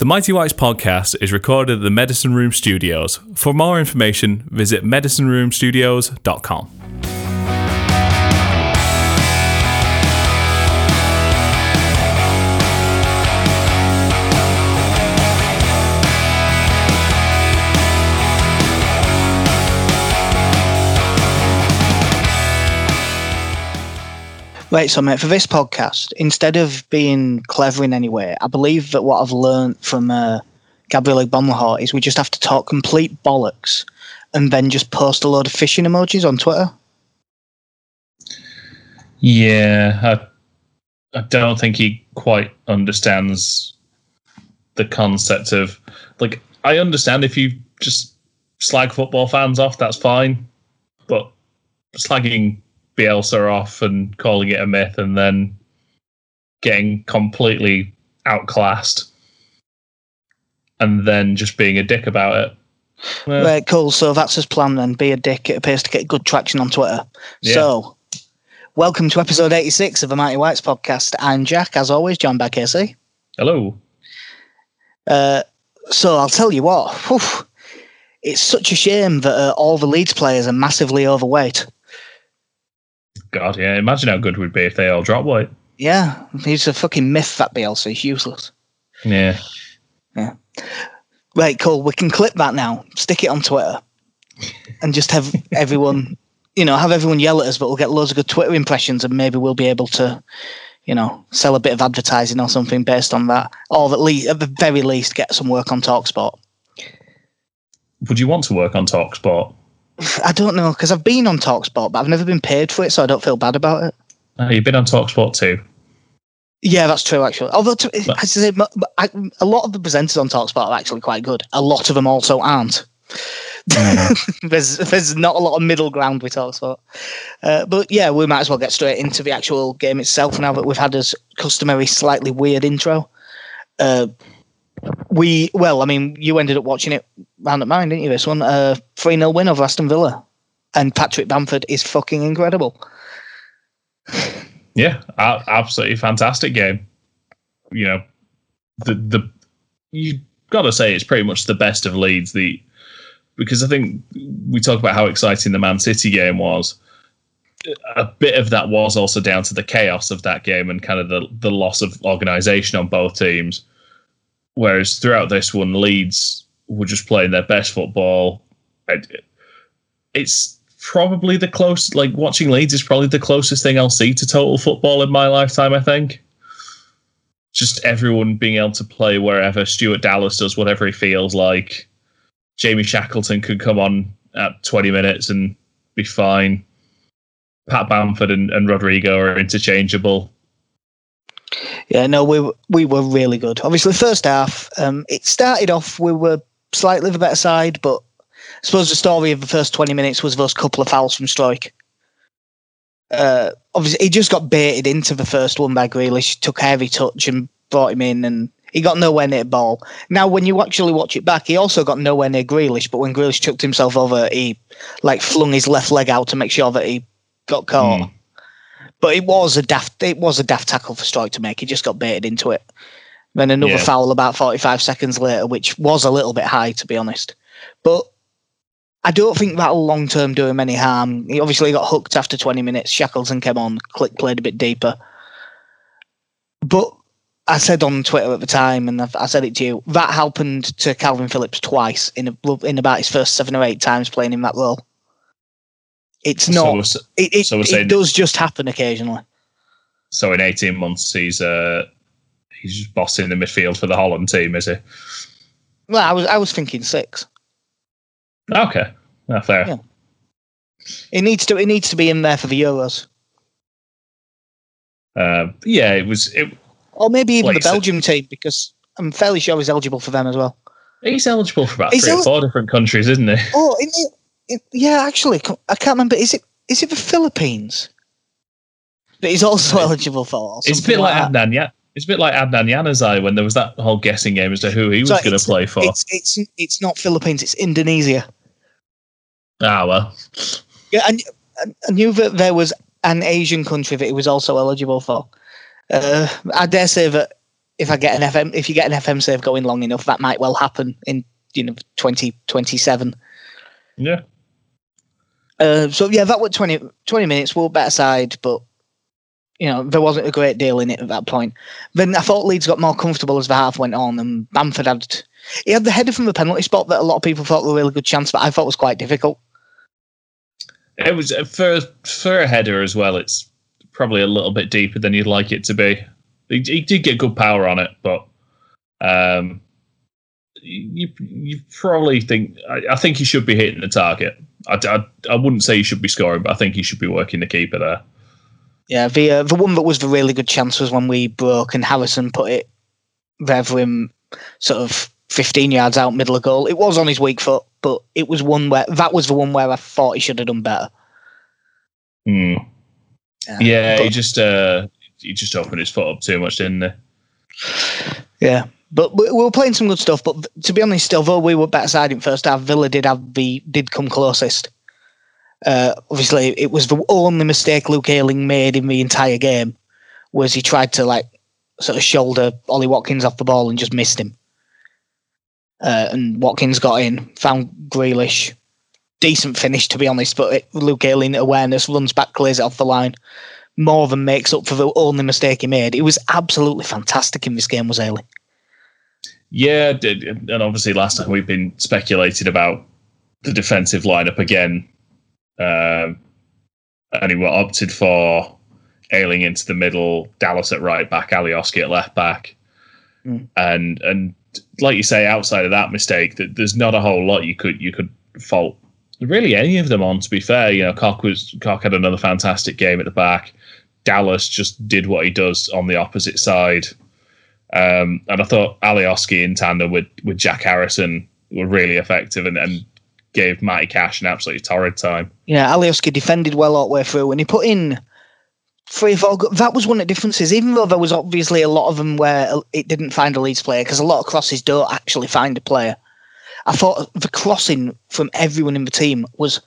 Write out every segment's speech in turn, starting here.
The Mighty Whites podcast is recorded at the Medicine Room Studios. For more information, visit medicineroomstudios.com. Right, so mate, for this podcast, instead of being clever in any way, I believe that what I've learned from uh, Gabby Agbonlahor is we just have to talk complete bollocks and then just post a load of fishing emojis on Twitter. Yeah, I, I don't think he quite understands the concept of like. I understand if you just slag football fans off, that's fine, but slagging Bielsa off and calling it a myth, and then getting completely outclassed, and then just being a dick about it. Well, Right, cool. So that's his plan then. Be a dick. It appears to get good traction on Twitter. Yeah. So, welcome to episode 86 of the Mighty Whites podcast. I'm Jack, as always, joined by Casey. hello. Uh, so I'll tell you what, whew, it's such a shame that uh, all the Leeds players are massively overweight. God, yeah. Imagine how good we'd be if they all drop White. Yeah, he's a fucking myth, that Bielsa. He's useless. Yeah. Yeah. Right, cool. We can clip that now, stick it on Twitter, and just have everyone, you know, have everyone yell at us, but we'll get loads of good Twitter impressions and maybe we'll be able to, you know, sell a bit of advertising or something based on that. Or at, least, at the very least, get some work on Talksport. Would you want to work on Talksport? I don't know, because I've been on Talksport, but I've never been paid for it, so I don't feel bad about it. Oh, you've been on Talksport too. Yeah, that's true. Actually, although to, But- I say, I, a lot of the presenters on Talksport are actually quite good. A lot of them also aren't. there's there's not a lot of middle ground with Talksport. Uh, but yeah, we might as well get straight into the actual game itself now that we've had this customary slightly weird intro. Uh, we well, I mean, you ended up watching it round at mine, didn't you? This one, uh, three 0 win over Aston Villa, and Patrick Bamford is fucking incredible. Yeah, absolutely fantastic game. You know, the the you got to say it's pretty much the best of Leeds. The because I think we talk about how exciting the Man City game was. A bit of that was also down to the chaos of that game and kind of the the loss of organisation on both teams. Whereas throughout this one, Leeds were just playing their best football. It's probably the close like watching Leeds is probably the closest thing I'll see to total football in my lifetime, I think. Just everyone being able to play wherever Stuart Dallas does whatever he feels like. Jamie Shackleton could come on at 20 minutes and be fine. Pat Bamford and, and Rodrigo are interchangeable. Yeah, no, we we were really good. Obviously, first half, um, it started off we were slightly the better side, but I suppose the story of the first twenty minutes was those couple of fouls from Struijk. Uh, obviously, he just got baited into the first one by Grealish. Took a heavy touch and brought him in, and he got nowhere near the ball. Now, when you actually watch it back, he also got nowhere near Grealish. But when Grealish chucked himself over, he like flung his left leg out to make sure that he got caught. Mm. But it was a daft it was a daft tackle for Struijk to make. He just got baited into it. Then another Yeah. foul about 45 seconds later, which was a little bit high to be honest. But I don't think that'll long term do him any harm. He obviously got hooked after 20 minutes. Shackleton came on, Klich played a bit deeper. But I said on Twitter at the time, and I said it to you, that happened to Kalvin Phillips twice in a, in about his first seven or eight times playing in that role. It's not. we're- It, it, So it saying- does just happen occasionally. so in 18 months, he's uh, he's bossing the midfield for the Holland team, is he? Well, I was I was thinking six. Okay. Ah, fair. Yeah. It needs to it needs to be in there for the Euros, Uh, yeah, it was. It, or maybe even Like the you said- Belgium team because I'm fairly sure he's eligible for them as well. he's eligible for about He's three or four different countries, isn't he? Oh, in it, yeah, actually, I can't remember. Is it is it the Philippines But he's also eligible for? or It's a bit like? Adnan, yeah. It's a bit like Adnan Januzaj when there was that whole guessing game as to who he was going to play for. It's it's it's not Philippines. It's Indonesia. Ah, well. Yeah, I, I knew that there was an Asian country that he was also eligible for. Uh, I dare say that if I get an FM, if you get an FM save going long enough, that might well happen in you know twenty twenty seven. Yeah. Uh, so yeah, that was 20, 20 minutes. We were better side, but you know there wasn't a great deal in it at that point. Then I thought Leeds got more comfortable as the half went on, and Bamford had he had the header from the penalty spot that a lot of people thought was a really good chance, but I thought was quite difficult. It was for for a header as well. It's probably a little bit deeper than you'd like it to be. He, he did get good power on it, but um, you you probably think I, I, think he should be hitting the target. I, I, I wouldn't say he should be scoring, but I think he should be working the keeper there. Yeah, the uh, the one that was the really good chance was when we broke and Harrison put it there for him, sort of 15 yards out, middle of goal. It was on his weak foot, but it was one where that was the one where I thought he should have done better. Mm. Yeah, yeah but, he just uh, he just opened his foot up too much, didn't he? Yeah, but we were playing some good stuff. But to be honest, although we were better side in first half, Villa did have the did come closest. Uh, obviously, it was the only mistake Luke Ayling made in the entire game was he tried to like sort of shoulder Ollie Watkins off the ball and just missed him. Uh, and Watkins got in, found Grealish. Decent finish, to be honest, but it, Luke Ayling awareness runs back, clears it off the line. More than makes up for the only mistake he made. It was absolutely fantastic in this game, was Ayling. Yeah, and obviously last time we've been speculated about the defensive lineup again. Um, and he opted for Ayling into the middle, Dallas at right back, Alioski at left back. Mm. And and like you say, outside of that mistake, that there's not a whole lot you could you could fault really any of them on. To be fair, you know, Koch was Koch had another fantastic game at the back. Dallas just did what he does on the opposite side, um, and I thought Alioski in tandem with with Jack Harrison were really effective and, and gave Matty Cash an absolutely torrid time. Yeah, Alioski defended well all the way through, and he put in three or four. That was one of the differences, even though there was obviously a lot of them where it didn't find a Leeds player, because a lot of crosses don't actually find a player. I thought the crossing from everyone in the team was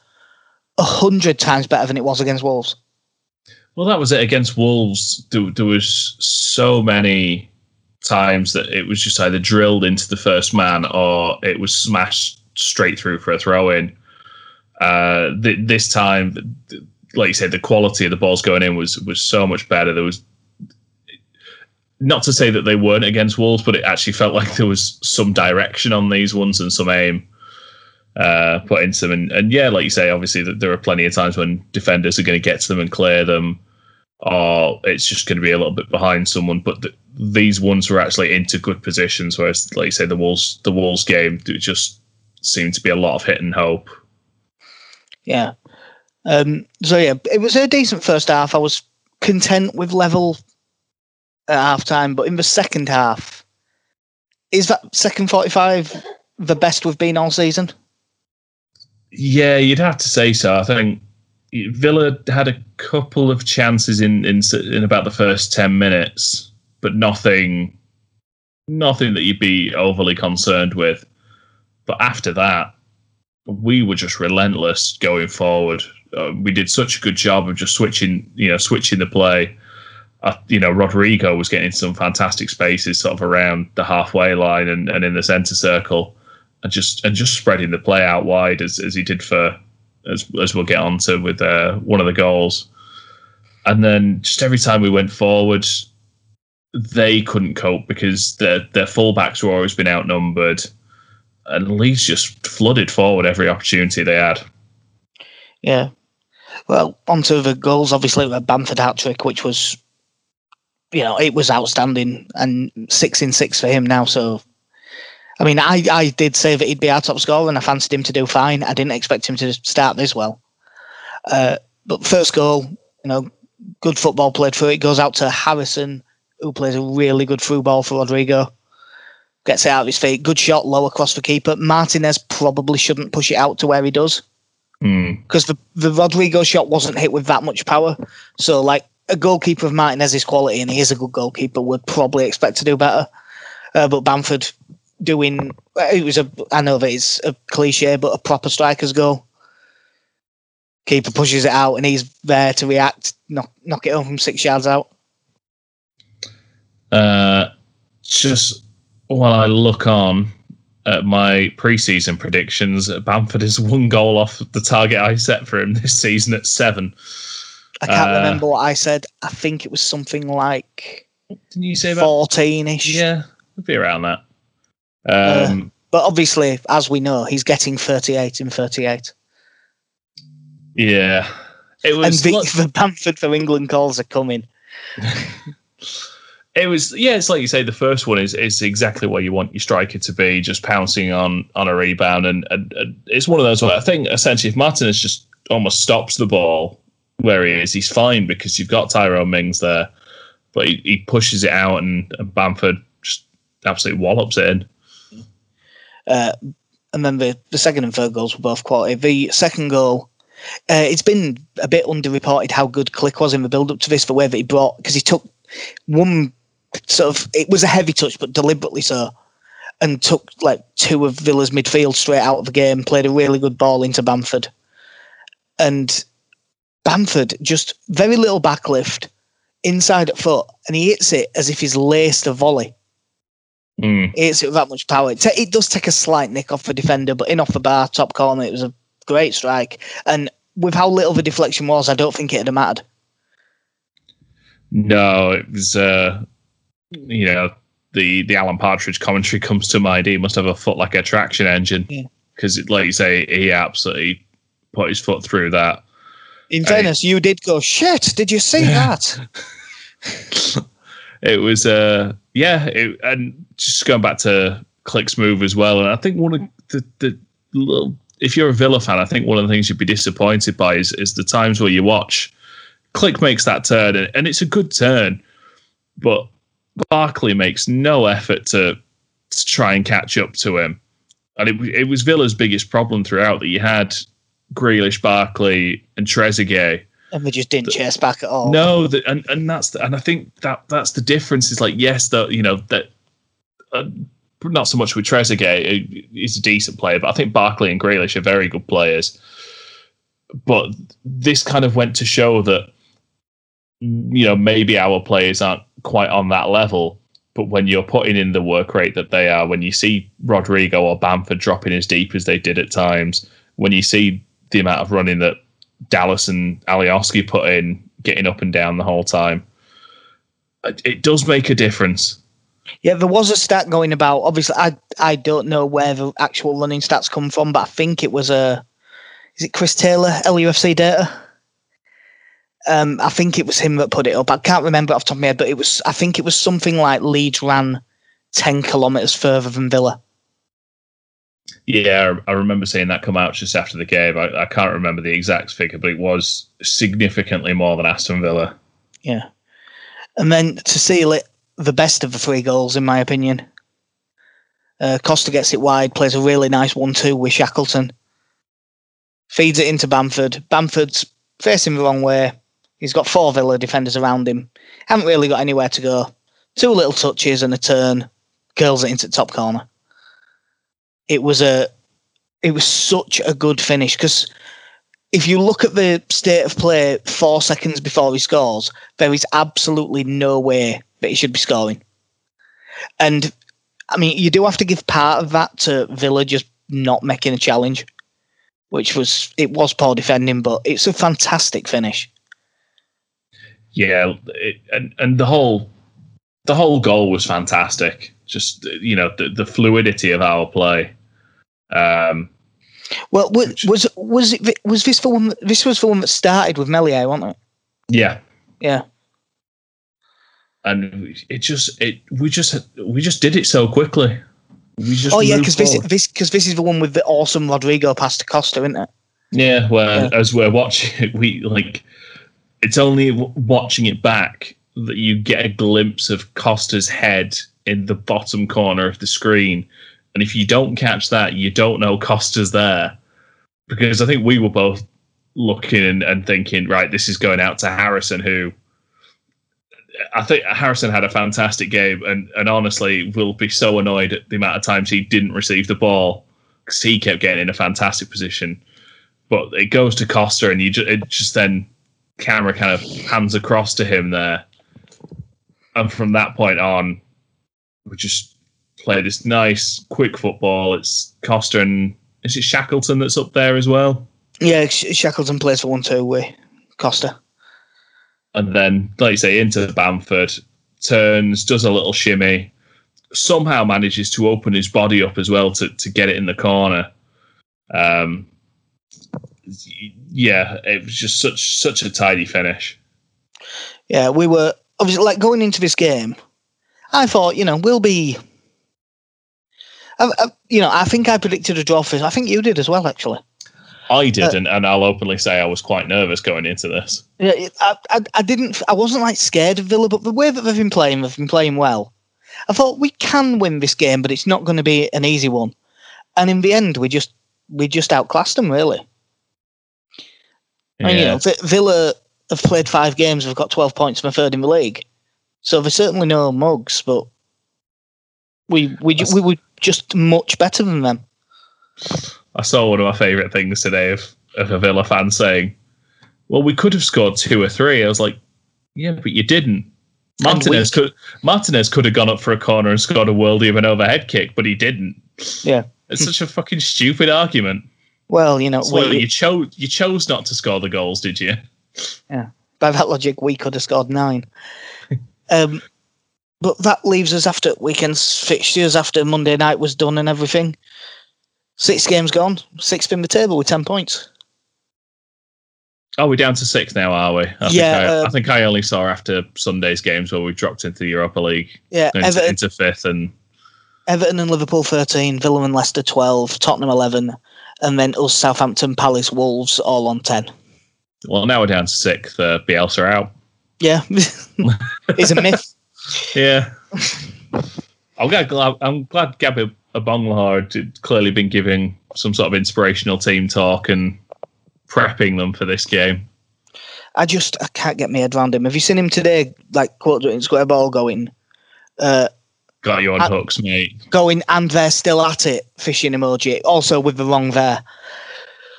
a hundred times better than it was against Wolves. Well, that was it against Wolves. There, there, was so many times that it was just either drilled into the first man or it was smashed straight through for a throw in. Uh, th- this time, like you said, the quality of the balls going in was was so much better. There was not to say that they weren't against Wolves, but it actually felt like there was some direction on these ones and some aim uh, put into them. And, and yeah, like you say, obviously that there are plenty of times when defenders are going to get to them and clear them, or it's just going to be a little bit behind someone. But the, these ones were actually into good positions, whereas, like you say, the Wolves the Wolves game it just seemed to be a lot of hit and hope. Yeah, um, so yeah, it was a decent first half. I was content with level at half time, but in the second half, is that second forty-five the best we've been all season? Yeah, you'd have to say so. I think Villa had a couple of chances in in, in about the first ten minutes, but nothing, nothing that you'd be overly concerned with. But after that, we were just relentless going forward uh, we did such a good job of just switching, you know, switching the play. Uh, you know, Rodrigo was getting some fantastic spaces sort of around the halfway line and, and in the centre circle, and just and just spreading the play out wide as, as he did for as as we'll get onto with uh, one of the goals. And then just every time we went forward, they couldn't cope because their their fullbacks were always been outnumbered, and Leeds just flooded forward every opportunity they had. Yeah, well, onto the goals. Obviously, the Bamford hat trick, which was, you know, it was outstanding, and six in six for him now. So, I mean, I, I did say that he'd be our top scorer, and I fancied him to do fine. I didn't expect him to start this well. Uh, but first goal, you know, good football played through it. Goes out to Harrison, who plays a really good through ball for Rodrigo. Gets it out of his feet. Good shot, low across the keeper. Martinez probably shouldn't push it out to where he does. Hmm. because mm. the the Rodrigo shot wasn't hit with that much power. So like a goalkeeper of Martinez's quality, and he is a good goalkeeper, would probably expect to do better. Uh, but Bamford doing it was a I know that it's a cliche, but a proper striker's goal. Keeper pushes it out, and he's there to react, knock knock it home from six yards out. Uh, just while I look on at my preseason predictions, Bamford is one goal off the target I set for him this season at seven. I can't uh, remember what I said. I think it was something like. Didn't you say about fourteen-ish? Yeah, it'd be around that. Um, but obviously, as we know, he's getting thirty-eight in thirty-eight. Yeah, it was. And the, the Bamford for England calls are coming. it was yeah it's like you say the first one is is exactly what you want your striker to be just pouncing on on a rebound and, and, and it's one of those where i think essentially if martinez just almost stops the ball where he is he's fine because you've got tyrone mings there but he, he pushes it out and, and bamford just absolutely wallops it in uh, and then the, the second and third goals were both quality the second goal uh, it's been a bit underreported how good Klich was in the build up to this, the way that he brought because he took one sort of it was a heavy touch, but deliberately so, and took like two of Villa's midfield straight out of the game. Played a really good ball into Bamford, and Bamford just very little backlift inside at foot, and he hits it as if he's laced a volley. Mm. He hits it with that much power. It does take a slight nick off the defender, but in off the bar, top corner, it was a great strike. And with how little the deflection was, I don't think it'd have mattered. No, it was. Uh, you know, the the Alan Partridge commentary comes to mind. He must have a foot like a traction engine because, yeah. like you say, he absolutely put his foot through that. In fairness, you did go shit. Did you see that? it was, uh, yeah, it, and just going back to Klich's move as well. And I think one of the, the little, if you're a Villa fan, I think one of the things you'd be disappointed by is, is the times where you watch Klich makes that turn, and, and it's a good turn, but Barkley makes no effort to, to try and catch up to him. And it, it was Villa's biggest problem throughout that you had Grealish, Barkley, and Trezeguet. And they just didn't chase back at all. No, the, and and that's the, and I think that that's the difference. Is like yes, that you know that uh, not so much with Trezeguet. He's a decent player, but I think Barkley and Grealish are very good players. But this kind of went to show that you know maybe our players aren't quite on that level. But when you're putting in the work rate that they are, when you see Rodrigo or Bamford dropping as deep as they did at times, when you see the amount of running that Dallas and Alioski put in, getting up and down the whole time, it does make a difference. Yeah, there was a stat going about. Obviously, I I don't know where the actual running stats come from, but I think it was a. Is it Chris Taylor, LUFC data? Um, I think it was him that put it up. I can't remember off the top of my head, but it was. I think it was something like Leeds ran ten kilometers further than Villa. Yeah, I remember seeing that come out just after the game. I, I can't remember the exact figure, but it was significantly more than Aston Villa. Yeah, and then to seal it, the best of the three goals, in my opinion. Uh, Costa gets it wide, plays a really nice one-two with Shackleton, feeds it into Bamford. Bamford's facing the wrong way, He's got four Villa defenders around him. Haven't really got anywhere to go. Two little touches and a turn, curls it into the top corner. It was a, it was such a good finish because if you look at the state of play four seconds before he scores, there is absolutely no way that he should be scoring. And I mean, you do have to give part of that to Villa just not making a challenge, which was it was poor defending, but it's a fantastic finish yeah, it, and and the whole the whole goal was fantastic. Just you know the, the fluidity of our play. Um, well, was was was it was this the one? This was the one that started with Meslier, wasn't it? Yeah, yeah. And it just it we just we just did it so quickly. We just oh yeah, because this this because this is the one with the awesome Rodrigo pass to Costa, isn't it? Yeah, well, yeah. as we're watching it, we like it's only watching it back that you get a glimpse of Costa's head in the bottom corner of the screen. And if you don't catch that, you don't know Costa's there. Because I think we were both looking and, and thinking, right, this is going out to Harrison, who I think Harrison had a fantastic game. And, and honestly, will be so annoyed at the amount of times he didn't receive the ball because he kept getting in a fantastic position. But it goes to Costa, and you just, it just then camera kind of pans across to him there. And from that point on, we just play this nice, quick football. It's Costa and is it Shackleton that's up there as well? Yeah, Shackleton plays for one two with Costa. And then, like you say, into Bamford, turns, does a little shimmy, somehow manages to open his body up as well to, to get it in the corner. Um, yeah, it was just such such a tidy finish. Yeah, we were obviously like going into this game. I thought, you know, we'll be. I, I, you know, I think I predicted a draw for. I think you did as well, actually. I did, uh, and, and I'll openly say I was quite nervous going into this. Yeah, I, I, I didn't. I wasn't like scared of Villa, but the way that they've been playing, they've been playing well. I thought we can win this game, but it's not going to be an easy one. And in the end, we just we just outclassed them, really. Yeah. I mean, you know, Villa have played five games, have got twelve points, and third in the league. So they're certainly no mugs, but we we we were just much better than them. I saw one of my favourite things today of, of a Villa fan saying, "Well, we could have scored two or three. I was like, "Yeah, but you didn't." Martinez could Martinez could have gone up for a corner and scored a worldie of an overhead kick, but he didn't. Yeah, it's such a fucking stupid argument. Well, you know, well, we, you chose you chose not to score the goals, did you? Yeah, by that logic, we could have scored nine. um, but that leaves us after weekend's fixtures after Monday night was done and everything. Six games gone, sixth in the table with ten points. Oh, we're down to six now, are we? I yeah, think I, uh, I, think I only saw after Sunday's games where we dropped into the Europa League. Yeah, into, Everton, into fifth and Everton and Liverpool thirteen, Villa and Leicester twelve, Tottenham eleven, and then us Southampton, Palace, Wolves all on ten. Well, now we're down to sixth. Uh, Bielsa are out. Yeah, it's a myth. Yeah, I'm glad. I'm glad Gabby Agbonlahor had clearly been giving some sort of inspirational team talk and prepping them for this game. I just I can't get my head around him. Have you seen him today? Like quote, he's got a ball going. Uh, got you on at, hooks, mate. Going and they're still at it. Fishing emoji, also with the wrong there.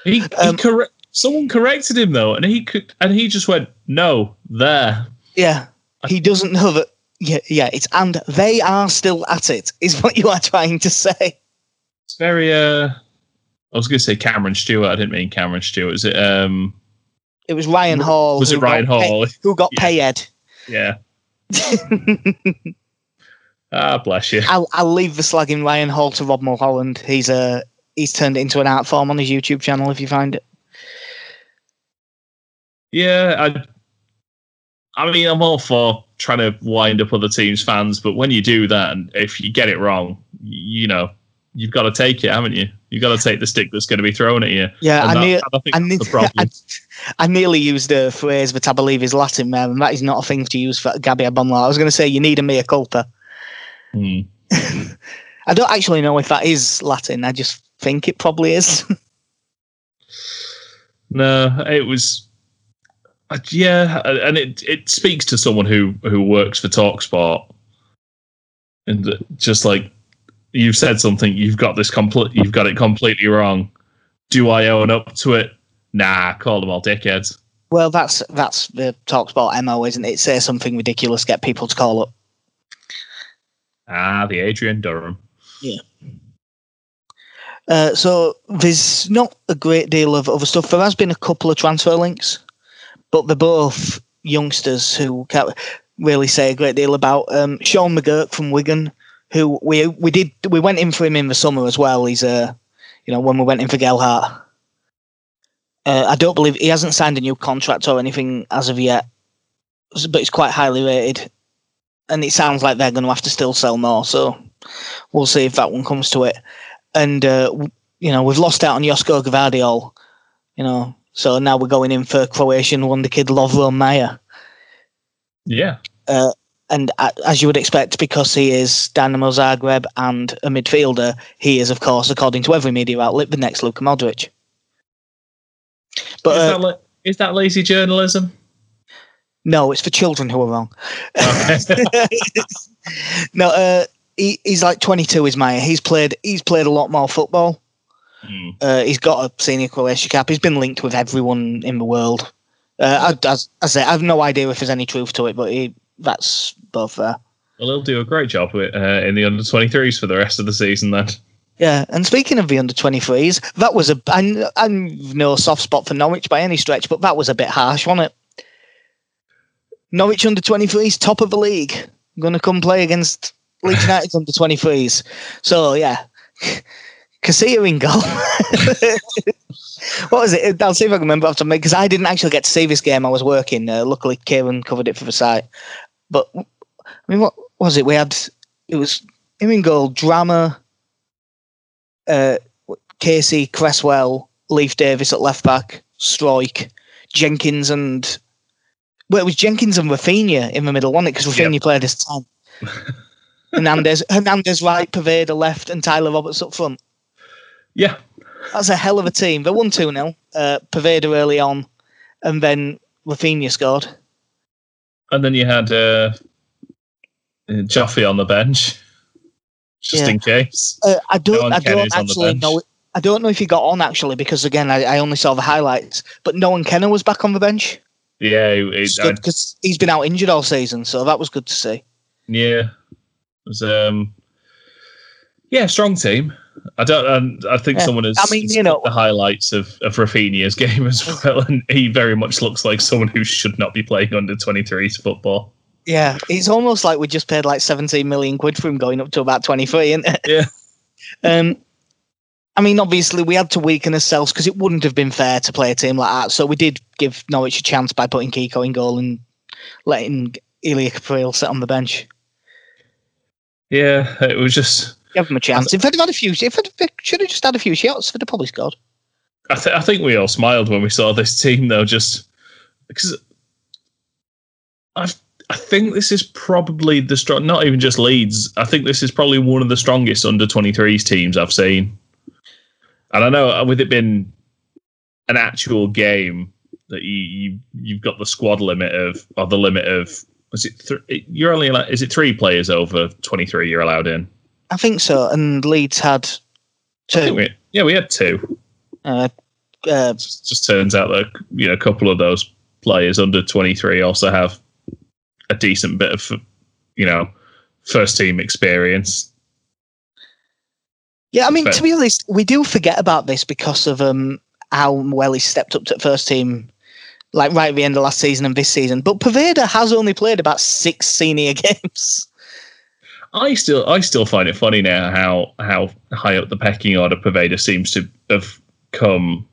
He, um, he correct. Someone corrected him though, and he could, and he just went, "No, there." Yeah, he doesn't know that. Yeah, yeah. It's and they are still at it. Is what you are trying to say. It's very uh I was going to say Cameron Stewart. I didn't mean Cameron Stewart. Is it? Um, it was Ryan Hall. Was it Ryan Hall? Pay, who got yeah. paid? Yeah. ah, bless you. I'll, I'll leave the slagging Ryan Hall to Rob Mulholland. He's uh, he's turned it into an art form on his YouTube channel. If you find it. Yeah, I. I mean, I'm all for trying to wind up other teams' fans, but when you do that, and if you get it wrong, you know, you've got to take it, haven't you? You've got to take the stick that's going to be thrown at you. Yeah, I, ne- I, ne- I, I, nearly used a phrase that I believe is Latin there, and that is not a thing to use for Gabby Agbonlahor. I was going to say you need a mea culpa. Hmm. I don't actually know if that is Latin. I just think it probably is. no, it was. Uh, yeah, and it it speaks to someone who who works for Talksport, and just like you've said something, you've got this complete, you've got it completely wrong. Do I own up to it? Nah, call them all dickheads. Well, that's that's the Talksport mo, isn't it? Say something ridiculous, get people to call up. Ah, the Adrian Durham. Yeah. Uh, so there's not a great deal of other stuff. There has been a couple of transfer links, but they're both youngsters who can't really say a great deal about. Um, Sean McGurk from Wigan who we we did we went in for him in the summer as well. He's a uh, you know when we went in for Gelhardt. Uh, I don't believe he hasn't signed a new contract or anything as of yet, but he's quite highly rated, and it sounds like they're going to have to still sell more. So we'll see if that one comes to it. And uh, you know we've lost out on Josko Gvardiol, you know, so now we're going in for Croatian wonder kid Lovro Majer. Yeah. Uh, and as you would expect, because he is Dinamo Zagreb and a midfielder, he is, of course, according to every media outlet, the next Luka Modric. But is, uh, that, is that lazy journalism? No, it's for children who are wrong. Okay. no, uh, he, he's like 22. Is Majer? He's played. He's played a lot more football. Mm. Uh, he's got a senior Croatia cap. He's been linked with everyone in the world. Uh, I, as I say, I have no idea if there's any truth to it, but he that's both there. Well, he'll do a great job with, uh, in the under 23s for the rest of the season then. Yeah, and speaking of the under 23s, that was a. I, I'm no soft spot for Norwich by any stretch, but that was a bit harsh, wasn't it? Norwich under 23s, top of the league. Going to come play against Leeds United under 23s. So, yeah. Casilla in goal. what was it? I'll see if I can remember off the because I didn't actually get to see this game. I was working. Uh, luckily, Kieran covered it for the site. But I mean, what was it? We had it was him in goal, Drameh, uh, Casey, Cresswell, Leif Davis at left back, Struijk, Jenkins, and well, it was Jenkins and Raphinha in the middle, wasn't it? Because Raphinha yep. played this time. Hernandez, Hernandez right, Poveda left, and Tyler Roberts up front. Yeah. That's a hell of a team. They won 2 0. Uh, Poveda early on, and then Raphinha scored. And then you had uh, Joffy on the bench, just yeah. in case. Uh, I don't, I don't actually know. I don't know if he got on actually because again I, I only saw the highlights. But Nohan Kenneh was back on the bench. Yeah, he's good. because he's been out injured all season, so that was good to see. Yeah, it was um, yeah, strong team. I don't. I think yeah. someone has. I mean, you know, the highlights of of Raphinha's game as well, and he very much looks like someone who should not be playing under 23s football. Yeah, it's almost like we just paid like 17 million quid for him going up to about 23, isn't it? Yeah. Um, I mean, obviously, we had to weaken ourselves because it wouldn't have been fair to play a team like that. So we did give Norwich a chance by putting Kiko in goal and letting Elia Caprile sit on the bench. Yeah, it was just Give them a chance. If they'd had a few, if they should have just had a few shots, they'd have probably scored. I, th- I think we all smiled when we saw this team, though, just because I I think this is probably the strong. Not even just Leeds. I think this is probably one of the strongest under 23s teams I've seen. And I know uh, with it being an actual game that you, you you've got the squad limit of or the limit of was it th- you're only allowed, is it three players over 23 you're allowed in I think so. And Leeds had two. We, yeah, we had two. Uh, uh, just, just turns out that you know a couple of those players under 23 also have a decent bit of you know first team experience. Yeah, I mean but, to be honest, we do forget about this because of um how well he stepped up to first team like right at the end of last season and this season. But Poveda has only played about six senior games. I still I still find it funny now how how high up the pecking order Poveda seems to have come.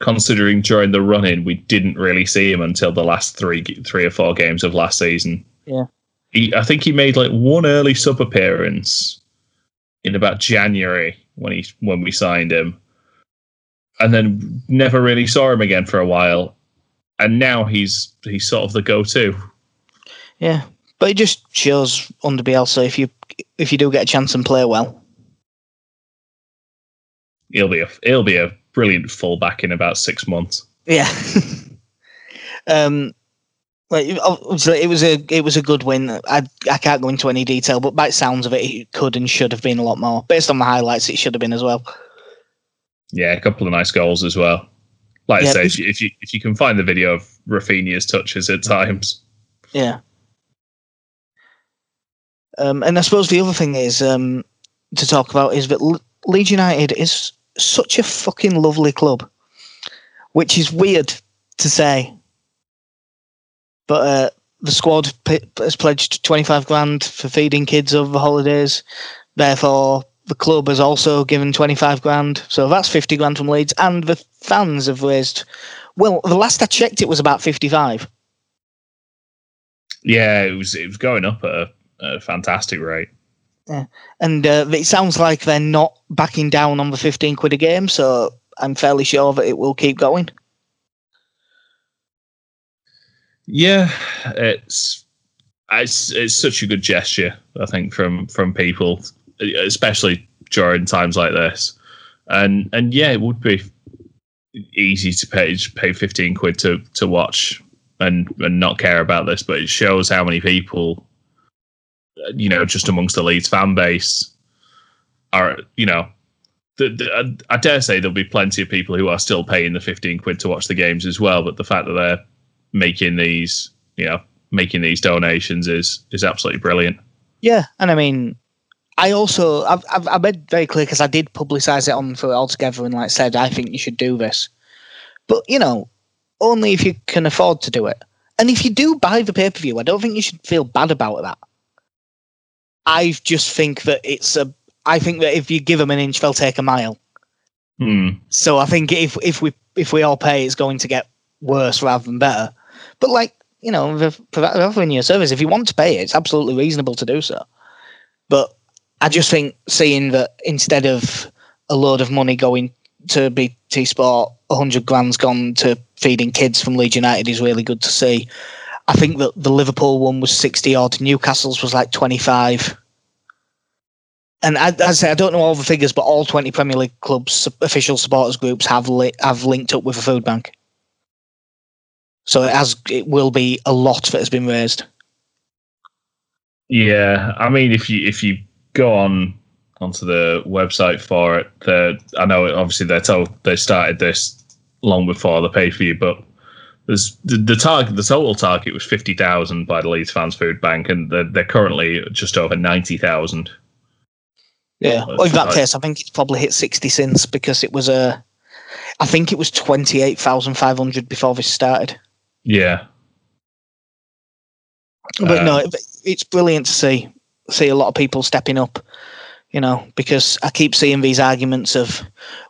Considering during the run in we didn't really see him until the last three three or four games of last season. Yeah, he, I think he made like one early sub appearance in about January when he when we signed him, and then never really saw him again for a while. And now he's he's sort of the go to. Yeah, but it just shows under Bielsa if you if you do get a chance and play well. He'll be a he'll be a brilliant fullback in about six months. Yeah. um, like obviously it was a it was a good win. I I can't go into any detail, but by sounds of it, it could and should have been a lot more. Based on the highlights, it should have been as well. Yeah, a couple of nice goals as well. Like yeah, I say, if you, if you if you can find the video of Raphinha's touches at times, yeah, um, and I suppose the other thing is um, to talk about is that Le- Leeds United is such a fucking lovely club, which is weird to say. But uh, the squad p- has pledged 25 grand for feeding kids over the holidays. Therefore, the club has also given 25 grand. So that's 50 grand from Leeds. And the fans have raised, well, the last I checked, it was about 55. Yeah, it was it was going up at a a fantastic rate. Yeah. And uh, it sounds like they're not backing down on the 15 quid a game, so I'm fairly sure that it will keep going. Yeah, it's it's it's such a good gesture, I think, from from people, especially during times like this. And and yeah, it would be easy to pay pay 15 quid to to watch and and not care about this, but it shows how many people you know, just amongst the Leeds fan base are, you know, the, the, I dare say there'll be plenty of people who are still paying the 15 quid to watch the games as well. But the fact that they're making these, you know, making these donations is is absolutely brilliant. Yeah, and I mean, I also I've I've, I've made very clear because I did publicise it on for altogether and like said I think you should do this, but you know, only if you can afford to do it. And if you do buy the pay per view, I don't think you should feel bad about that. I just think that it's a. I think that if you give them an inch, they'll take a mile. Hmm. So I think if if we if we all pay, it's going to get worse rather than better. But like you know, offering you a service. If you want to pay it, it's absolutely reasonable to do so. But I just think seeing that instead of a load of money going to BT Sport, hundred grand's gone to feeding kids from Leeds United is really good to see. I think that the Liverpool one was sixty odd, Newcastle's was like twenty five. And I, I say I don't know all the figures, but all twenty Premier League clubs' official supporters groups have li- have linked up with a food bank. So it has it will be a lot that has been raised. Yeah, I mean, if you if you go on onto the website for it, I know obviously they told they started this long before the pay for you, but there's the, the target the total target was fifty thousand by the Leeds Fans Food Bank, and they're, they're currently just over ninety thousand. Yeah. Well, in that case, I think it's probably hit sixty since because it was a. I think it was twenty eight thousand five hundred before this started. Yeah, But Um, no, it, it's brilliant to see see a lot of people stepping up. You know, because I keep seeing these arguments of,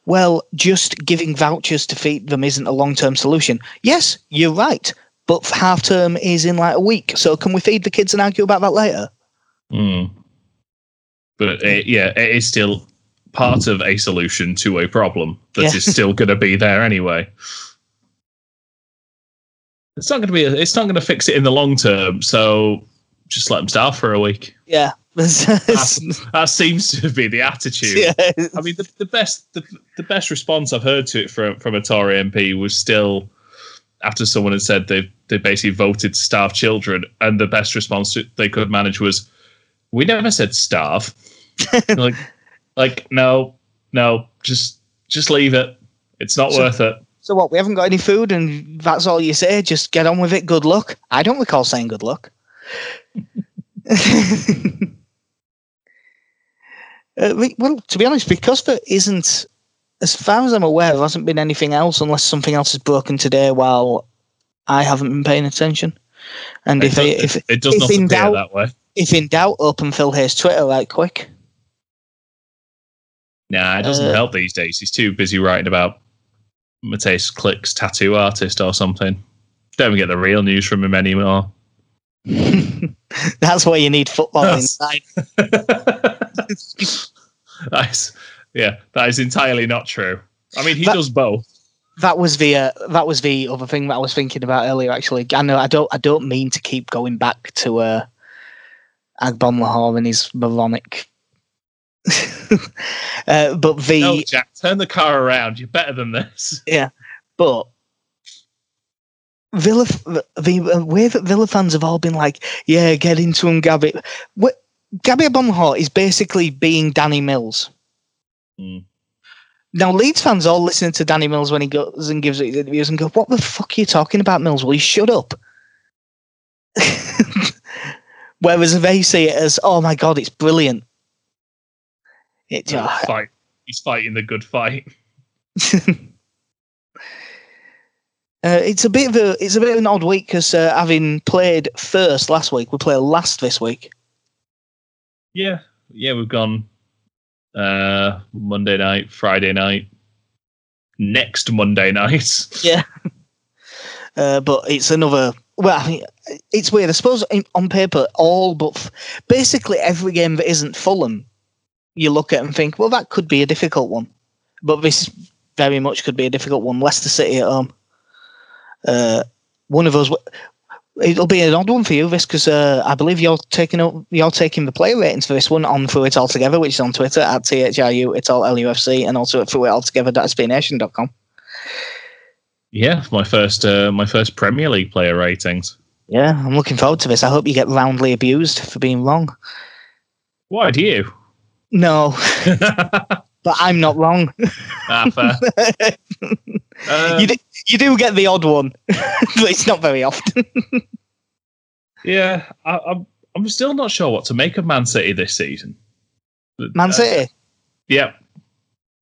well, just giving vouchers to feed them isn't a long term solution. Yes, you're right, but half term is in like a week. So can we feed the kids and argue about that later? Mm. but it, yeah, it is still part of a solution to a problem that is Yeah. still going to be there anyway. It's not going to be. A, it's not going to fix it in the long term. So just let them starve for a week. Yeah. That seems to be the attitude. yeah. I mean, the, the best the, the best response I've heard to it from from a Tory MP was still after someone had said they they basically voted to starve children, and the best response they could manage was, "We never said starve." like, like no, no, just just leave it. It's not So- worth it. So what? We haven't got any food, and that's all you say. Just get on with it. Good luck. I don't recall saying good luck. Uh, well, to be honest, because there isn't, as far as I'm aware, there hasn't been anything else unless something else is broken today while I haven't been paying attention. And It if does, if it, it does if not appear doubt- that way. if in doubt, open Phil Hay's Twitter right quick. Nah, it doesn't Uh, help these days. He's too busy writing about Mateusz Klich's tattoo artist or something. Don't even get the real news from him anymore. That's why you need football That's- inside. That's yeah, that is entirely not true. I mean, he That- does both. that was the uh, that was the other thing that I was thinking about earlier. Actually, I know I don't I don't mean to keep going back to uh, Agbonlahor and his moronic. uh, but the No, Jack, turn the car around. You're better than this. Yeah, but Villa the, the way that Villa fans have all been like, yeah, get into him, Gabby. What, Gabby Agbonlahor is basically being Danny Mills. Hmm. Now, Leeds fans all listen to Danny Mills when he goes and gives his interviews and go, What the fuck are you talking about, Mills? Will you shut up? Whereas they see it as, Oh my God, it's brilliant. It, Good fight. He's fighting the good fight. Uh, it's a bit of a it's a bit of an odd week because uh, having played first last week, we play last this week. Yeah, yeah, we've gone uh Monday night, Friday night, next Monday night. Yeah. Uh, but it's another. Well, I mean, it's weird. I suppose on paper, all but f- basically every game that isn't Fulham, you look at and think, well, that could be a difficult one. But this very much could be a difficult one. Leicester City at home. Uh, one of us. It'll be an odd one for you, this, because uh, I believe you're taking up, you're taking the player ratings for this one on Through It Altogether, which is on Twitter at THRU, it's all LUFC, and also at throughitaltogether.sbnation.com. Yeah, my first uh, my first Premier League player ratings. Yeah, I'm looking forward to this. I hope you get roundly abused for being wrong. Why do you? No, but I'm not wrong. ah, fair. Um, you, do, you do get the odd one, but it's not very often. Yeah, I, I'm I'm still not sure what to make of Man City this season. Man City. Uh, yep.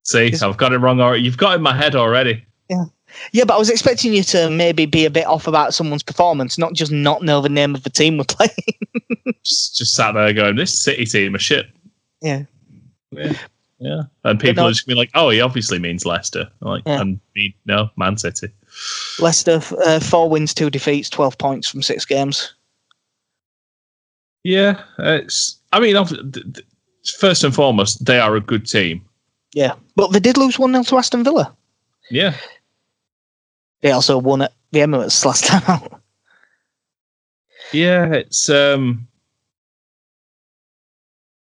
See, I've got it wrong already. You've got it in my head already. Yeah. Yeah, but I was expecting you to maybe be a bit off about someone's performance, not just not know the name of the team we're playing. just, just sat there going, "This City team are shit." Yeah. Yeah. Yeah. And people are just gonna be like, "Oh, he obviously means Leicester." I'm like, yeah. and me, no, Man City. Leicester, uh, four wins, two defeats, twelve points from six games. Yeah, it's. I mean, first and foremost, they are a good team. Yeah, but they did lose one 0 to Aston Villa. Yeah, they also won at the Emirates last time out. Yeah, it's um,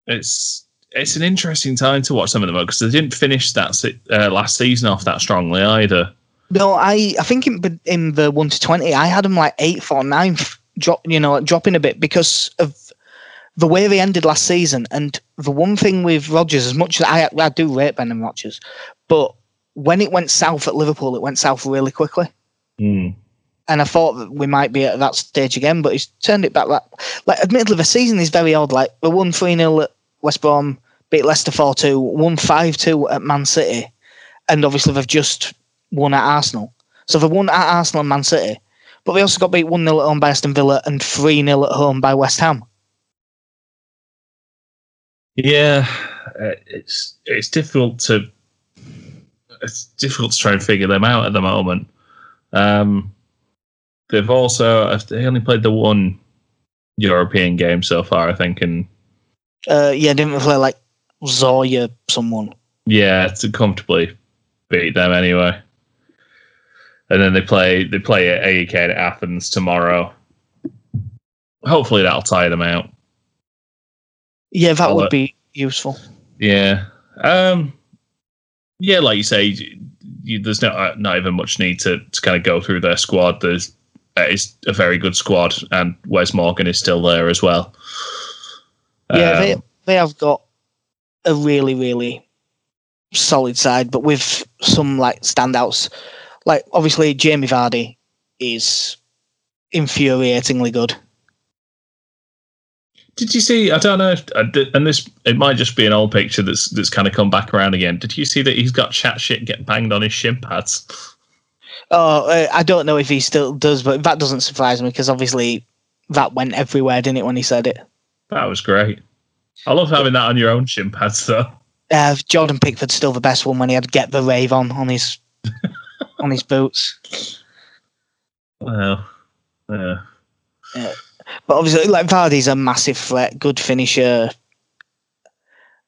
it's it's an interesting time to watch some of them because they didn't finish that uh, last season off that strongly either. No, I I think in in the one to twenty, I had them like eighth or ninth, drop you know dropping a bit because of the way they ended last season. And the one thing with Rodgers, as much as I I do rate Brendan Rodgers, but when it went south at Liverpool, it went south really quickly. Mm. And I thought that we might be at that stage again, but he's turned it back. Like, like admittedly, the season is very odd. Like we won three 0 at West Brom, beat Leicester four two, won five two at Man City, and obviously they've just won at Arsenal. So they've won at Arsenal and Man City, but they also got beat one 0 at home by Aston Villa and three 0 at home by West Ham. Yeah, uh, it's it's difficult to it's difficult to try and figure them out at the moment. Um, they've also they only played the one European game so far, I think, and uh, yeah, didn't play like Zorya someone. Yeah, to comfortably beat them anyway. And then they play they play at AEK at Athens tomorrow. Hopefully that'll tire them out. Yeah, that I'll would be useful. Yeah. Um yeah, like you say, you, there's not uh, not even much need to, to kind of go through their squad. There's uh, it's a very good squad, and Wes Morgan is still there as well. Yeah, um, they they have got a really really solid side, but with some like standouts. Like obviously Jamie Vardy is infuriatingly good. Did you see? I don't know, if, and this it might just be an old picture that's that's kind of come back around again. Did you see that he's got chat shit get banged on his shin pads? Oh, uh, I don't know if he still does, but that doesn't surprise me because obviously that went everywhere, didn't it, when he said it? That was great. I love having that on your own shin pads, though. Uh, Jordan Pickford's still the best one when he had "Get the Rave" on on his on his boots. Well, yeah. yeah. But obviously, like Vardy's a massive threat, good finisher.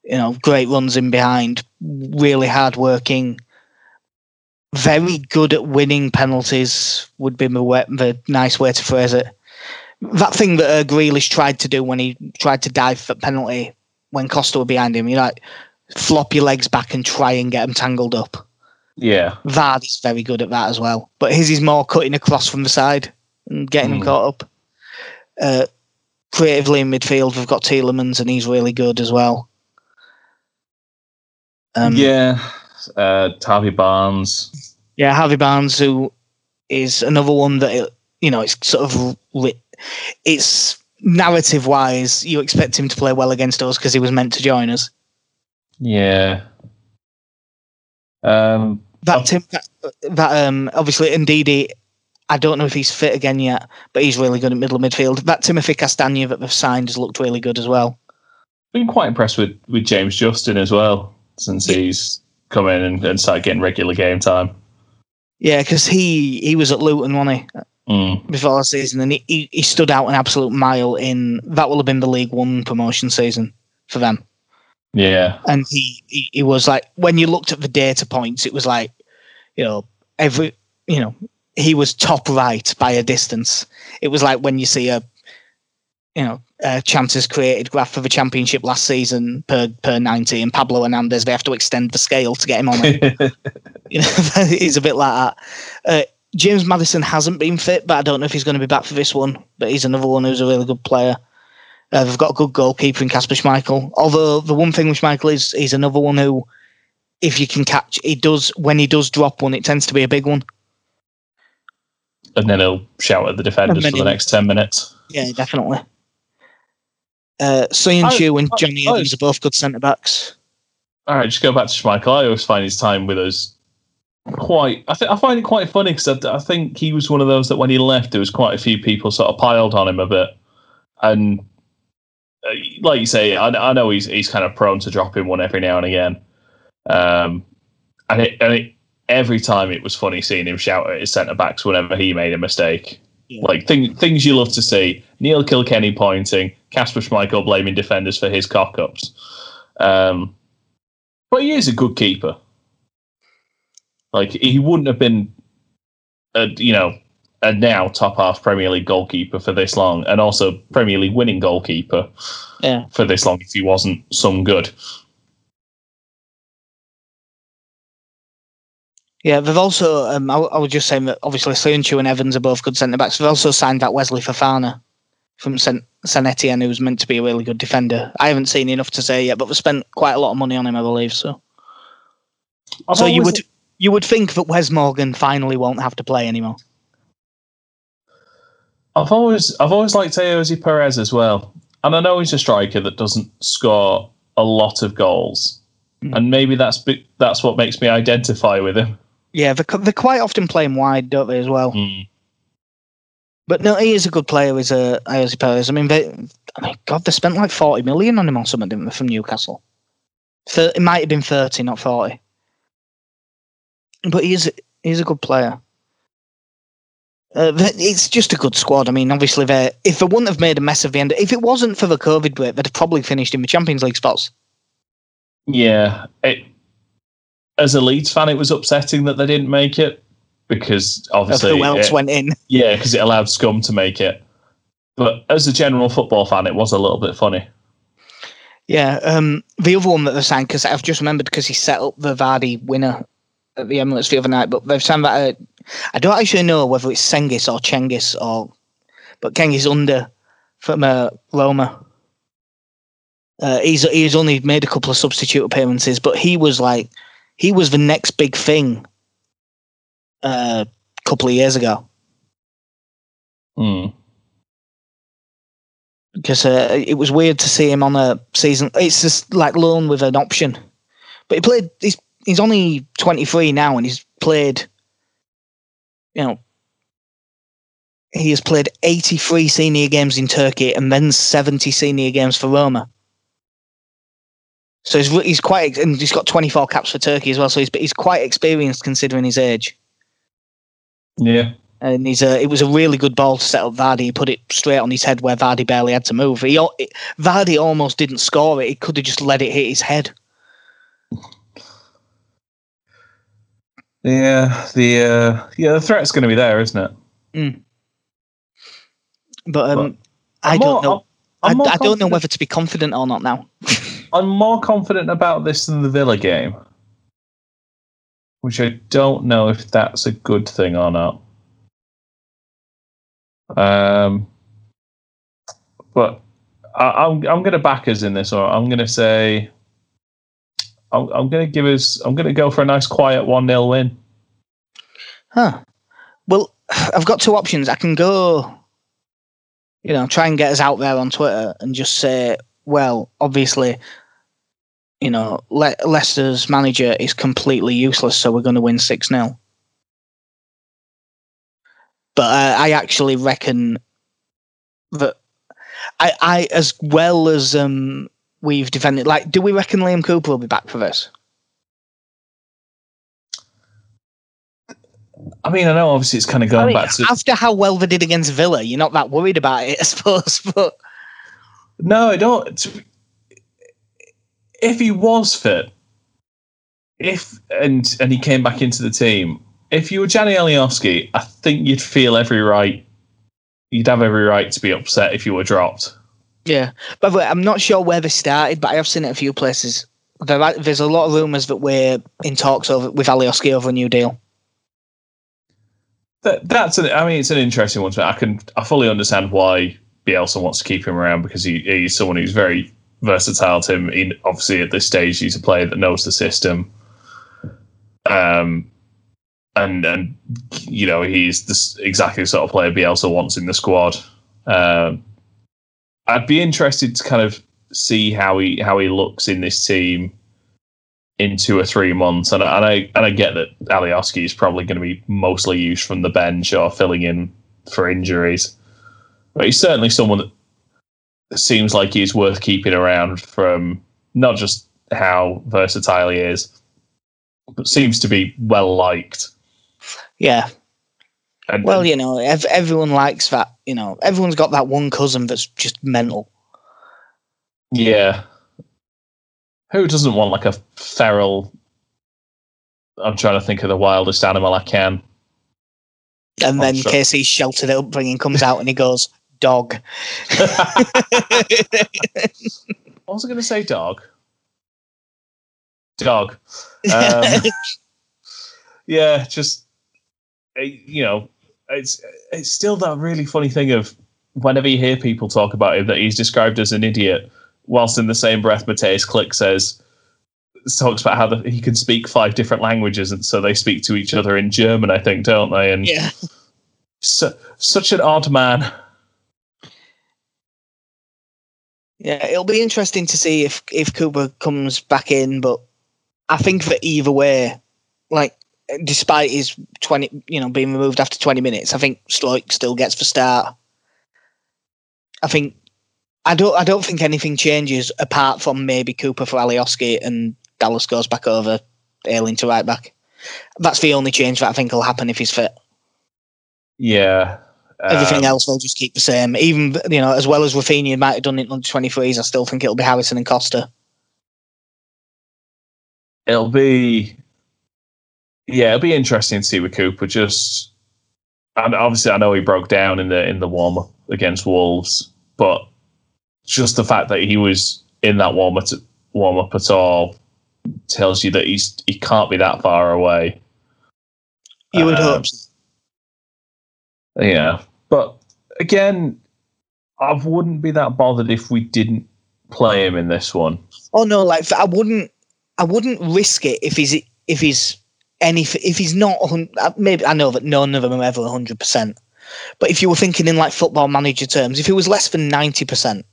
You know, great runs in behind, really hard working, very good at winning penalties. Would be the, way, the nice way to phrase it. That thing that uh, Grealish tried to do when he tried to dive for penalty when Costa were behind him, you like flop your legs back and try and get them tangled up. Yeah, Vardy's very good at that as well. But his is more cutting across from the side and getting mm. caught up. Uh, creatively in midfield, we've got Tielemans, and he's really good as well. Um, yeah, uh, Harvey Barnes. Yeah, Harvey Barnes, who is another one that you know, it's sort of it's narrative wise, you expect him to play well against us because he was meant to join us. Yeah. Um, that Tim, that, that um, obviously, Ndidi, I don't know if he's fit again yet, but he's really good at middle midfield. That Timothy Castagne that they've signed has looked really good as well. Been quite impressed with, with James Justin as well since he's come in and, and started getting regular game time. Yeah, because he he was at Luton, wasn't he? Mm. Before the season, and he, he stood out an absolute mile in that will have been the League One promotion season for them. Yeah, and he, he he was like when you looked at the data points, it was like you know every you know he was top right by a distance. It was like when you see a, you know, a chances created graph for the championship last season per per ninety, and Pablo Hernandez they have to extend the scale to get him on it. you know, he's a bit like that. Uh, James Maddison hasn't been fit, but I don't know if he's going to be back for this one. But he's another one who's a really good player. Uh, they've got a good goalkeeper in Kasper Schmeichel. Although the one thing with Schmeichel is he's another one who, if you can catch, he does when he does drop one, it tends to be a big one and then he'll shout at the defenders for the next 10 minutes. Yeah, definitely. Uh, Söyüncü and Johnny I- Evans are both good centre backs. All right, just go back to Schmeichel. I always find his time with us quite. I think I find it quite funny because I, I think he was one of those that when he left, there was quite a few people sort of piled on him a bit, and uh, like you say, I, I know he's he's kind of prone to dropping one every now and again. Um, and it, and it, every time it was funny seeing him shout at his centre backs whenever he made a mistake. Yeah. Like thing, things you love to see. Neil Kilkenny pointing, Kasper Schmeichel blaming defenders for his cock ups. Um, but he is a good keeper. Like he wouldn't have been, a, you know, a now top half Premier League goalkeeper for this long, and also Premier League winning goalkeeper Yeah. for this long if he wasn't some good. Yeah, they've also. Um, I, I was just saying that obviously Söyüncü and Evans are both good centre backs. They've also signed that Wesley Fofana from Saint Saint Etienne, who's meant to be a really good defender. I haven't seen enough to say yet, but they've spent quite a lot of money on him, I believe. So, I've so you always- would you would think that Wes Morgan finally won't have to play anymore. I've always I've always liked Ayoze Perez as well, and I know he's a striker that doesn't score a lot of goals, Mm. and maybe that's that's what makes me identify with him. Yeah, they're, they're quite often playing wide, don't they, as well? Mm. But no, he is a good player. Is a Ayoze Perez. I mean, they, I mean, God, they spent like forty million on him or something, didn't they, from Newcastle? It might have been thirty, not forty. But he is he's a good player. Uh, it's just a good squad. I mean, obviously, they if they wouldn't have made a mess of the end, if it wasn't for the COVID break, they'd have probably finished in the Champions League spots. Yeah, it, as a Leeds fan, it was upsetting that they didn't make it because Of obviously, who else it- went in? yeah, because it allowed Scum to make it. But as a general football fan, it was a little bit funny. Yeah, um, the other one that they signed because I've just remembered because he set up the Vardy winner at the Emirates the other night, but they've signed that. Uh, I don't actually know whether it's Sengis or Chengis or, but Kengi's Ünder from uh, Roma. Uh, he's he's only made a couple of substitute appearances, but he was like he was the next big thing. uh, A couple of years ago, Mm. because uh, it was weird to see him on a season. It's just like loan with an option, but he played. He's he's only twenty three now, and he's played. You know, he has played eighty three senior games in Turkey and then seventy senior games for Roma. So he's he's quite and he's got twenty four caps for Turkey as well. So he's he's quite experienced considering his age. Yeah. and he's a, it was a really good ball to set up Vardy. He put it straight on his head where Vardy barely had to move. He Vardy almost didn't score it. He could have just let it hit his head. Yeah. The uh, yeah the threat's going to be there, isn't it? But um, But I don't more- know. I'm- I, I'm I don't know whether to be confident or not now. I'm more confident about this than the Villa game, which I don't know if that's a good thing or not. Um, but I, I'm I'm going to back us in this, or I'm going to say I'm, I'm going to give us. I'm going to go for a nice quiet one 0 win. Huh. Well, I've got two options. I can go, you know, try and get us out there on Twitter and just say, well, obviously, you know, Le- Leicester's manager is completely useless, so we're going to win 6 0. But uh, I actually reckon that I, I, as well as um, we've defended, like, do we reckon Liam Cooper will be back for this? I mean, I know obviously it's kind of going I mean, back to after how well they did against Villa, you're not that worried about it, I suppose. But No, I don't. If he was fit, if and and he came back into the team, if you were Gianni Alioski, I think you'd feel every right. You'd have every right to be upset if you were dropped. Yeah, by the way, I'm not sure where they started, but I have seen it a few places. There are, there's a lot of rumours that we're in talks over with Alioski over a new deal. That that's an, I mean, it's an interesting one. To I can I fully understand why Bielsa wants to keep him around because he, he's someone who's very versatile. To him, he, obviously at this stage, he's a player that knows the system. Um, and and you know he's this exactly the sort of player Bielsa wants in the squad. Um, I'd be interested to kind of see how he how he looks in this team in two or three months. And, and I and I get that Alioski is probably going to be mostly used from the bench or filling in for injuries. But he's certainly someone that seems like he's worth keeping around from not just how versatile he is, but seems to be well liked. Yeah. And, Well, you know, ev- everyone likes that. You know, everyone's got that one cousin that's just mental. Yeah. Who doesn't want like a feral? I'm trying to think of the wildest animal I can. And then sure. Casey's sheltered upbringing comes out and he goes, dog. I was going to say dog. Dog. Um, yeah, just uh, you know, it's it's still that really funny thing of whenever you hear people talk about him that he's described as an idiot, whilst in the same breath, Mateusz Klich says talks about how the, he can speak five different languages, and so they speak to each other in German, I think, don't they? And yeah. su- such an odd man. Yeah, it'll be interesting to see if if Cooper comes back in, but I think that either way, like despite his twenty, you know, being removed after twenty minutes, I think Struijk still gets the start. I think I don't I don't think anything changes apart from maybe Cooper for Alioski and Dallas goes back over Ayling to right back. That's the only change that I think will happen if he's fit. Yeah. Everything Um, else will just keep the same. Even you know, as well as Rafinha might have done it on twenty threes, I still think it'll be Harrison and Costa. it'll be yeah, it'll be interesting to see with Cooper. Just and obviously, I know he broke down in the in the warm up against Wolves, but just the fact that he was in that warm up warm up at all tells you that he's he can't be that far away. You would Um, hope. Yeah, but again, I wouldn't be that bothered if we didn't play him in this one. Oh no, like I wouldn't, I wouldn't risk it if he's if he's any if he's not. a uh, Maybe I know that none of them are ever hundred percent, but if you were thinking in like football manager terms, if it was less than ninety percent,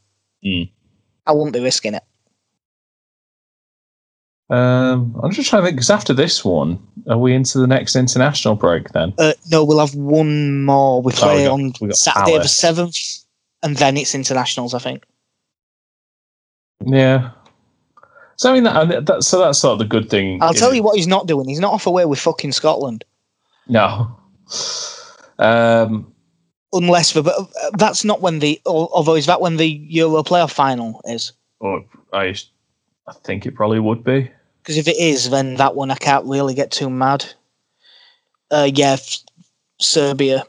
Mm. I wouldn't be risking it. Um, I'm just trying to think because after this one, are we into the next international break then? Uh, no, we'll have one more. We Oh, we play got- on we got Saturday the seventh, and then it's internationals. I think. Yeah. So I mean, that, that so that's sort of the good thing. I'll tell it- you what he's not doing. He's not off away with fucking Scotland. No. Um, Unless but uh, that's not when the. Although is that when the Euro playoff final is? or I, I think it probably would be. Because if it is, then that one I can't really get too mad. Uh, yeah, Serbia,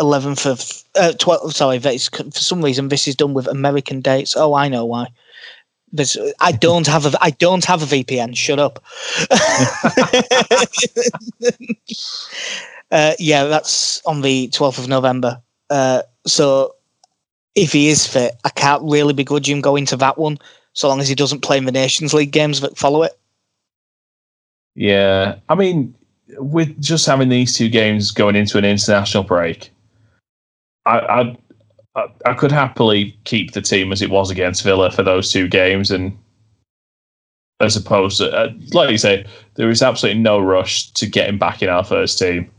eleventh of uh, twelve. Sorry, for some reason this is done with American dates. Oh, I know why. There's, I don't have a I don't have a VPN. Shut up. uh, yeah, that's on the twelfth of November. Uh, so if he is fit, I can't really begrudge him going to that one, so long as he doesn't play in the Nations League games that follow it. Yeah, I mean, with just having these two games going into an international break, I, I, I, I could happily keep the team as it was against Villa for those two games, and as opposed to, uh, like you say, there is absolutely no rush to get him back in our first team.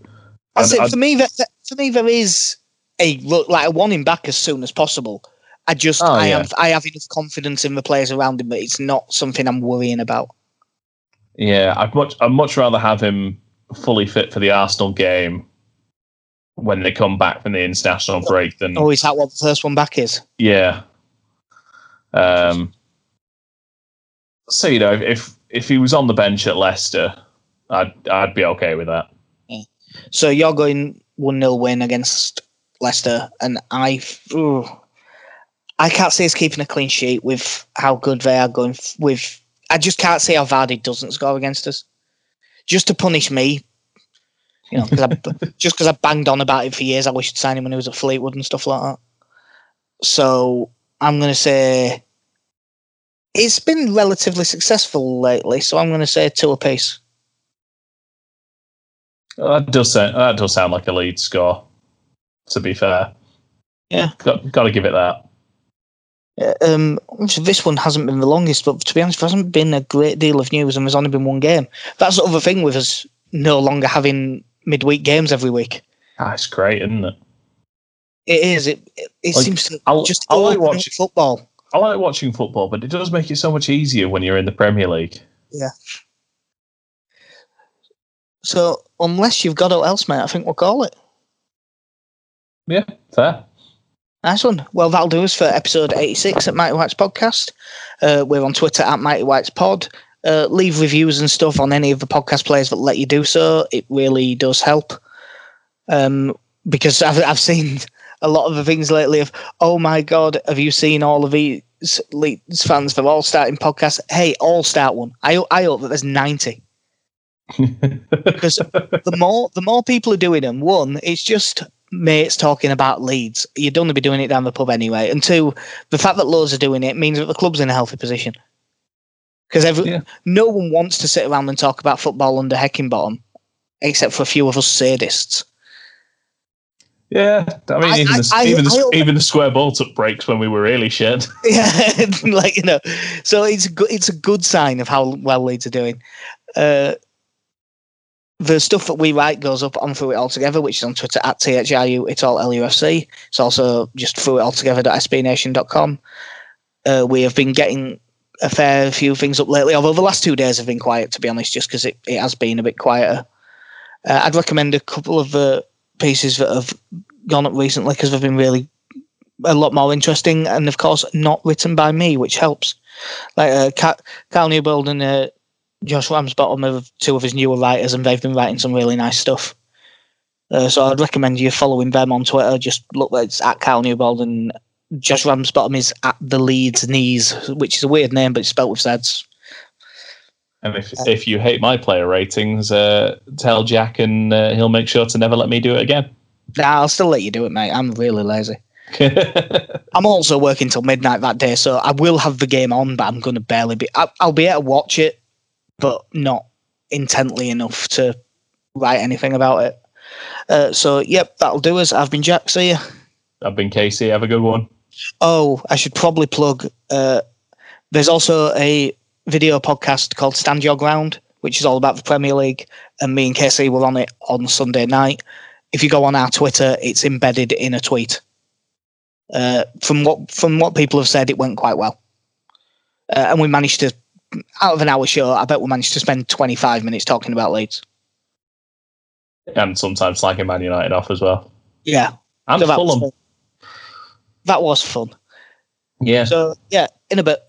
I say, for me, that, that- for me, there is a look like I want him back as soon as possible. I just, Oh, I yeah. have, I have enough confidence in the players around him, but it's not something I'm worrying about. Yeah, I'd much I'd much rather have him fully fit for the Arsenal game when they come back from the international break than Oh, is that what the first one back is? yeah. Um. So you know, if if he was on the bench at Leicester, I'd I'd be okay with that. So you're going one 0 win against Leicester, and I, ooh, I can't say it's keeping a clean sheet with how good they are going f- with. I just can't see how Vardy doesn't score against us, just to punish me. You know, 'cause I, just because I banged on about it for years. I wish I'd sign him when he was at Fleetwood and stuff like that. So I'm going to say it's been relatively successful lately. So I'm going to say two apiece. That does sound that does sound like a lead score. To be fair, Yeah. got got to give it that. Uh, Um, this one hasn't been the longest, but to be honest, there hasn't been a great deal of news, and there's only been one game. That's the other thing with us no longer having midweek games every week. That's great, isn't it? It is. It it, it Like, seems to I'll- just I like watching- football. I like watching football, but it does make it so much easier when you're in the Premier League. Yeah. So unless you've got what else, mate, I think we'll call it. Yeah, fair. Nice one. Well, that'll do us for episode 86 at Mighty Whites Podcast. Uh, we're on Twitter at Mighty Whites Pod. Uh, leave reviews and stuff on any of the podcast players that let you do so. It really does help. Um, because I've, I've seen a lot of the things lately of, oh my God, have you seen all of these Leeds fans? They're all starting podcasts. Hey, all start one. I, I hope that there's 90 because the more the more people are doing them, one, it's just mates talking about Leeds. You'd only be doing it down the pub anyway. And two, the fact that loads are doing it means that the club's in a healthy position. Because every Yeah. no one wants to sit around and talk about football under Heckingbottom, except for a few of us sadists. yeah, I mean, I- even, the, I- even, the, I even the square ball took breaks when we were really shit. yeah, like you know, so it's good. It's a good sign of how well Leeds are doing. Uh, the stuff that we write goes up on Through It All Together, which is on Twitter at THRU, it's all LUFC. It's also just through it all together.sbnation.com. Uh, we have been getting a fair few things up lately, although the last two days have been quiet, to be honest, just because it, it has been a bit quieter. Uh, I'd recommend a couple of the pieces that have gone up recently because they've been really a lot more interesting, and of course, not written by me, which helps. Like uh, Cal Newbold and uh, Josh Ramsbottom are two of his newer writers, and they've been writing some really nice stuff. Uh, so I'd recommend you following them on Twitter. Just look, it's at Cal Newbold, and Josh Ramsbottom is at the Leeds Knees, which is a weird name, but it's spelt with Zeds. And if, if you hate my player ratings, uh, tell Jack and uh, he'll make sure to never let me do it again. Nah, I'll still let you do it, mate. I'm really lazy. I'm also working till midnight that day, so I will have the game on, but I'm going to barely be. I, I'll be able to watch it, but not intently enough to write anything about it. Uh, so, yep, that'll do us. I've been Jack. See you. I've been Casey. Have a good one. Oh, I should probably plug. Uh, there's also a video podcast called Stand Your Ground, which is all about the Premier League, and me and Casey were on it on Sunday night. If you go on our Twitter, it's embedded in a tweet. Uh, from what from what people have said, it went quite well, uh, and we managed to, out of an hour show, I bet we managed to spend 25 minutes talking about Leeds. And sometimes slagging Man United off as well. Yeah, And so Fulham. That was fun. Yeah. So yeah, in a bit.